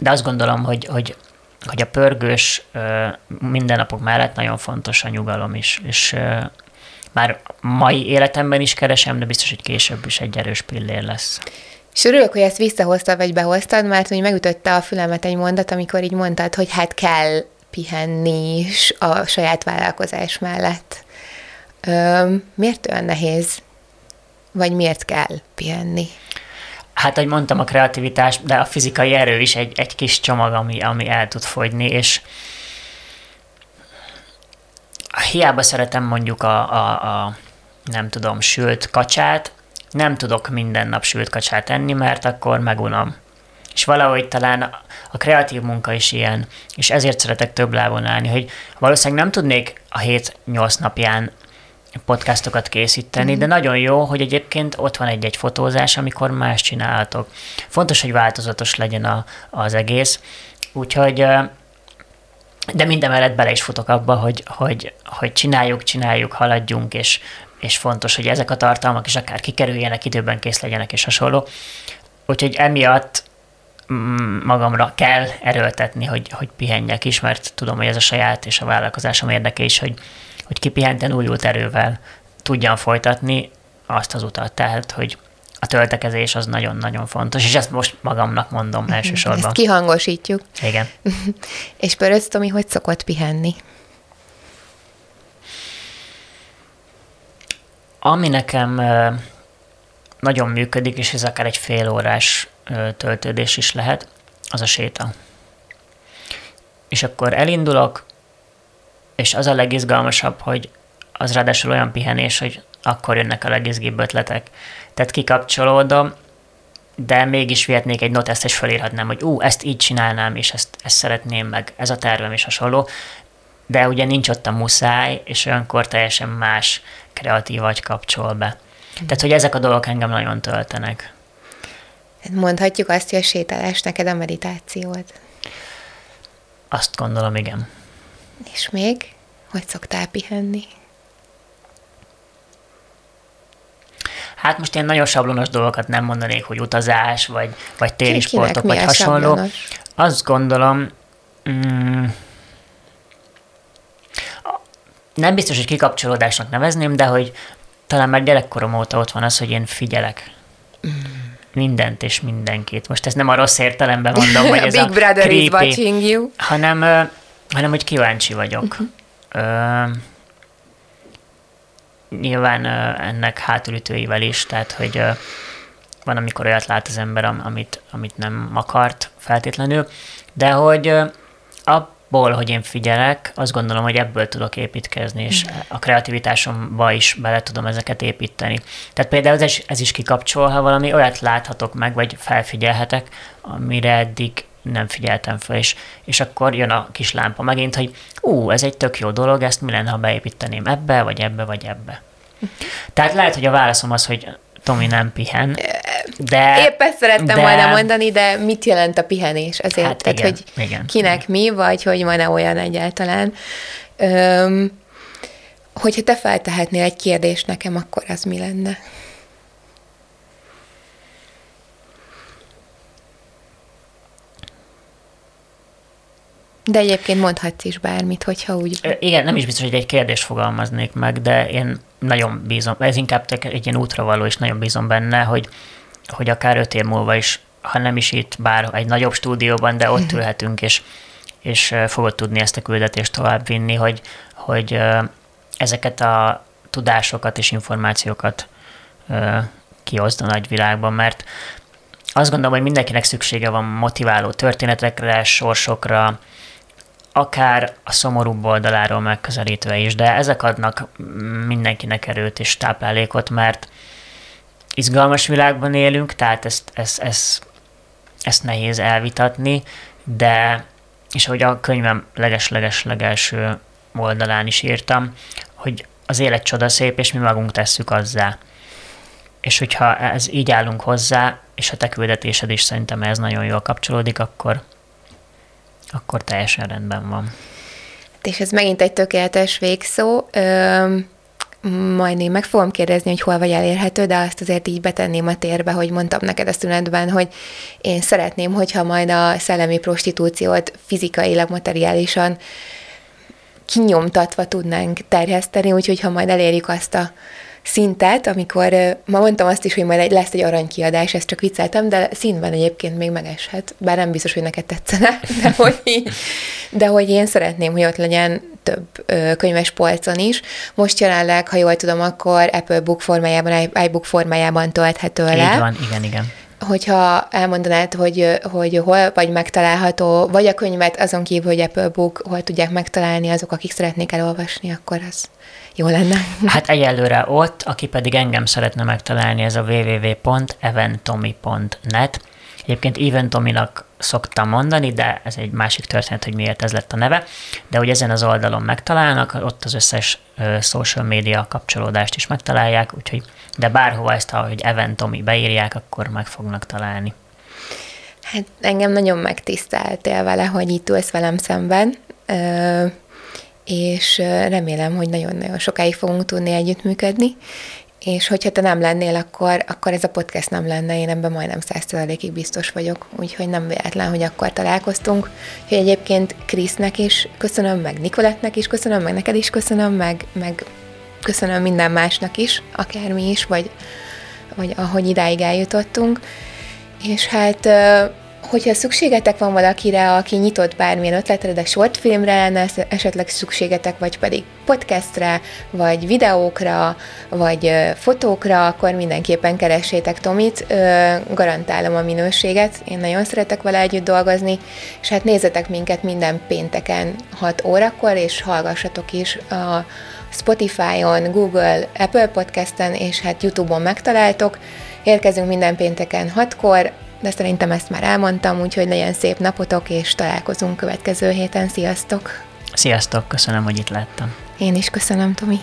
de azt gondolom, hogy, hogy, hogy a pörgős mindennapok mellett nagyon fontos a nyugalom is, és már mai életemben is keresem, de biztos, hogy később is egy erős pillér lesz. És örülök, hogy ezt visszahoztad, vagy behoztad, mert hogy megütötte a fülemet egy mondat, amikor így mondtad, hogy hát kell pihenni is a saját vállalkozás mellett. Ö, miért olyan nehéz? Vagy miért kell pihenni? Hát, ahogy mondtam, a kreativitás, de a fizikai erő is egy, egy kis csomag, ami, ami el tud fogyni, és hiába szeretem mondjuk a, a, a nem tudom, sült kacsát, nem tudok minden nap sült kacsát enni, mert akkor megunom. És valahogy talán a kreatív munka is ilyen, és ezért szeretek több lábon állni, hogy valószínűleg nem tudnék a hét nyolc napján podcastokat készíteni, mm. de nagyon jó, hogy egyébként ott van egy-egy fotózás, amikor más csinálhatok. Fontos, hogy változatos legyen a, az egész, úgyhogy de minden mellett bele is futok abba, hogy, hogy, hogy csináljuk, csináljuk, haladjunk, és, és fontos, hogy ezek a tartalmak is akár kikerüljenek, időben kész legyenek, és hasonló. Úgyhogy emiatt mm, magamra kell erőltetni, hogy, hogy pihenjek is, mert tudom, hogy ez a saját és a vállalkozásom érdeke is, hogy, hogy kipihenten újult erővel tudjam folytatni azt az utat. Tehát, hogy a töltekezés az nagyon-nagyon fontos, és ezt most magamnak mondom elsősorban. Ezt kihangosítjuk. Igen. és Pöröc Tomi, hogy szokott pihenni? Ami nekem nagyon működik, és ez akár egy fél órás töltődés is lehet, az a séta. És akkor elindulok, és az a legizgalmasabb, hogy az ráadásul olyan pihenés, hogy akkor jönnek a legizgibb ötletek. Tehát kikapcsolódom, de mégis vihetnék egy noteszt, és felírhatnám, hogy ú, ezt így csinálnám, és ezt, ezt szeretném meg, ez a tervem és hasonló. De ugye nincs ott a muszáj, és olyankor teljesen más kreatív vagy kapcsol be. Tehát, hogy ezek a dolgok engem nagyon töltenek. Mondhatjuk azt, hogy a sétálás neked a meditációt. Azt gondolom, igen. És még? Hogy szoktál pihenni? Hát most én nagyon sablonos dolgokat nem mondanék, hogy utazás, vagy, vagy téli sportok, vagy hasonló. Sablonos? Azt gondolom, mm, nem biztos, hogy kikapcsolódásnak nevezném, de hogy talán már gyerekkorom óta ott van az, hogy én figyelek. Mm. Mindent és mindenkit. Most ezt nem a rossz értelemben mondom, hogy ez Big a Brother creepy, is watching you. Hanem, hanem hogy kíváncsi vagyok. Uh-huh. Ö, nyilván ennek hátulütőivel is, tehát hogy van, amikor olyat lát az ember, amit, amit nem akart feltétlenül, de hogy abból, hogy én figyelek, azt gondolom, hogy ebből tudok építkezni, és mm. a kreativitásomba is bele tudom ezeket építeni. Tehát például ez, ez is kikapcsol, ha valami olyat láthatok meg, vagy felfigyelhetek, amire eddig nem figyeltem fel, és, és akkor jön a kis lámpa megint, hogy ú, ez egy tök jó dolog, ezt mi lenne, ha beépíteném ebbe, vagy ebbe, vagy ebbe. Tehát lehet, hogy a válaszom az, hogy Tomi nem pihen, de... Épp ezt szerettem de, volna mondani, de mit jelent a pihenés? Azért, hát tehát, igen, hogy igen, kinek igen. mi, vagy hogy van-e olyan egyáltalán. Öm, hogyha te feltehetnél egy kérdést nekem, akkor az mi lenne? De egyébként mondhatsz is bármit, hogyha úgy... Igen, nem is biztos, hogy egy kérdést fogalmaznék meg, de én nagyon bízom, ez inkább egy ilyen útravaló, és nagyon bízom benne, hogy, hogy akár öt év múlva is, ha nem is itt, bár egy nagyobb stúdióban, de ott mhm. ülhetünk, és, és fogod tudni ezt a küldetést továbbvinni, hogy, hogy ezeket a tudásokat és információkat kihozd a nagyvilágban, mert azt gondolom, hogy mindenkinek szüksége van motiváló történetekre, sorsokra, akár a szomorúbb oldaláról megközelítve is, de ezek adnak mindenkinek erőt és táplálékot, mert izgalmas világban élünk, tehát ezt, ezt, ezt, ezt nehéz elvitatni, de, és ahogy a könyvem leges-leges legelső oldalán is írtam, hogy az élet csoda szép, és mi magunk tesszük azzá. És hogyha ez így állunk hozzá, és a te küldetésed is szerintem ez nagyon jól kapcsolódik, akkor, akkor teljesen rendben van. És ez megint egy tökéletes végszó. Ö, majd én meg fogom kérdezni, hogy hol vagy elérhető, de azt azért így betenném a térbe, hogy mondtam neked a szünetben, hogy én szeretném, hogyha majd a szellemi prostitúciót fizikailag, materiálisan kinyomtatva tudnánk terjeszteni, úgyhogy ha majd elérjük azt a szintet, amikor ma mondtam azt is, hogy majd lesz egy aranykiadás, ezt csak vicceltem, de színben egyébként még megeshet, bár nem biztos, hogy neked tetszene, de hogy, így, de hogy én szeretném, hogy ott legyen több könyves polcon is. Most jelenleg, ha jól tudom, akkor Apple Book formájában, iBook formájában tölthető le. Így van, igen, igen hogyha elmondanád, hogy, hogy hol vagy megtalálható, vagy a könyvet azon kívül, hogy Apple Book, hol tudják megtalálni azok, akik szeretnék elolvasni, akkor az jó lenne. Hát egyelőre ott, aki pedig engem szeretne megtalálni, ez a www.eventomi.net. Egyébként Even Tominak szoktam mondani, de ez egy másik történet, hogy miért ez lett a neve. De hogy ezen az oldalon megtalálnak, ott az összes social media kapcsolódást is megtalálják, úgyhogy de bárhova ezt, ahogy Even Tomi beírják, akkor meg fognak találni. Hát engem nagyon megtiszteltél vele, hogy itt ülsz velem szemben. És remélem, hogy nagyon-nagyon sokáig fogunk tudni együttműködni, és hogyha te nem lennél, akkor, akkor ez a podcast nem lenne, én ebben majdnem százszerzalékig biztos vagyok, úgyhogy nem véletlen, hogy akkor találkoztunk. Hogy egyébként Krisznek is köszönöm, meg Nikolettnek is köszönöm, meg neked is köszönöm, meg, meg köszönöm minden másnak is, akármi is, vagy, vagy ahogy idáig eljutottunk. És hát hogyha szükségetek van valakire, aki nyitott bármilyen ötletre, de shortfilmre lenne esetleg szükségetek, vagy pedig podcastre, vagy videókra, vagy fotókra, akkor mindenképpen keressétek Tomit, garantálom a minőséget, én nagyon szeretek vele együtt dolgozni, és hát nézzetek minket minden pénteken 6 órakor, és hallgassatok is a Spotify-on, Google, Apple Podcasten, és hát YouTube-on megtaláltok. Érkezünk minden pénteken 6-kor, de szerintem ezt már elmondtam, úgyhogy legyen szép napotok, és találkozunk következő héten. Sziasztok! Sziasztok, köszönöm, hogy itt láttam. Én is köszönöm, Tomi.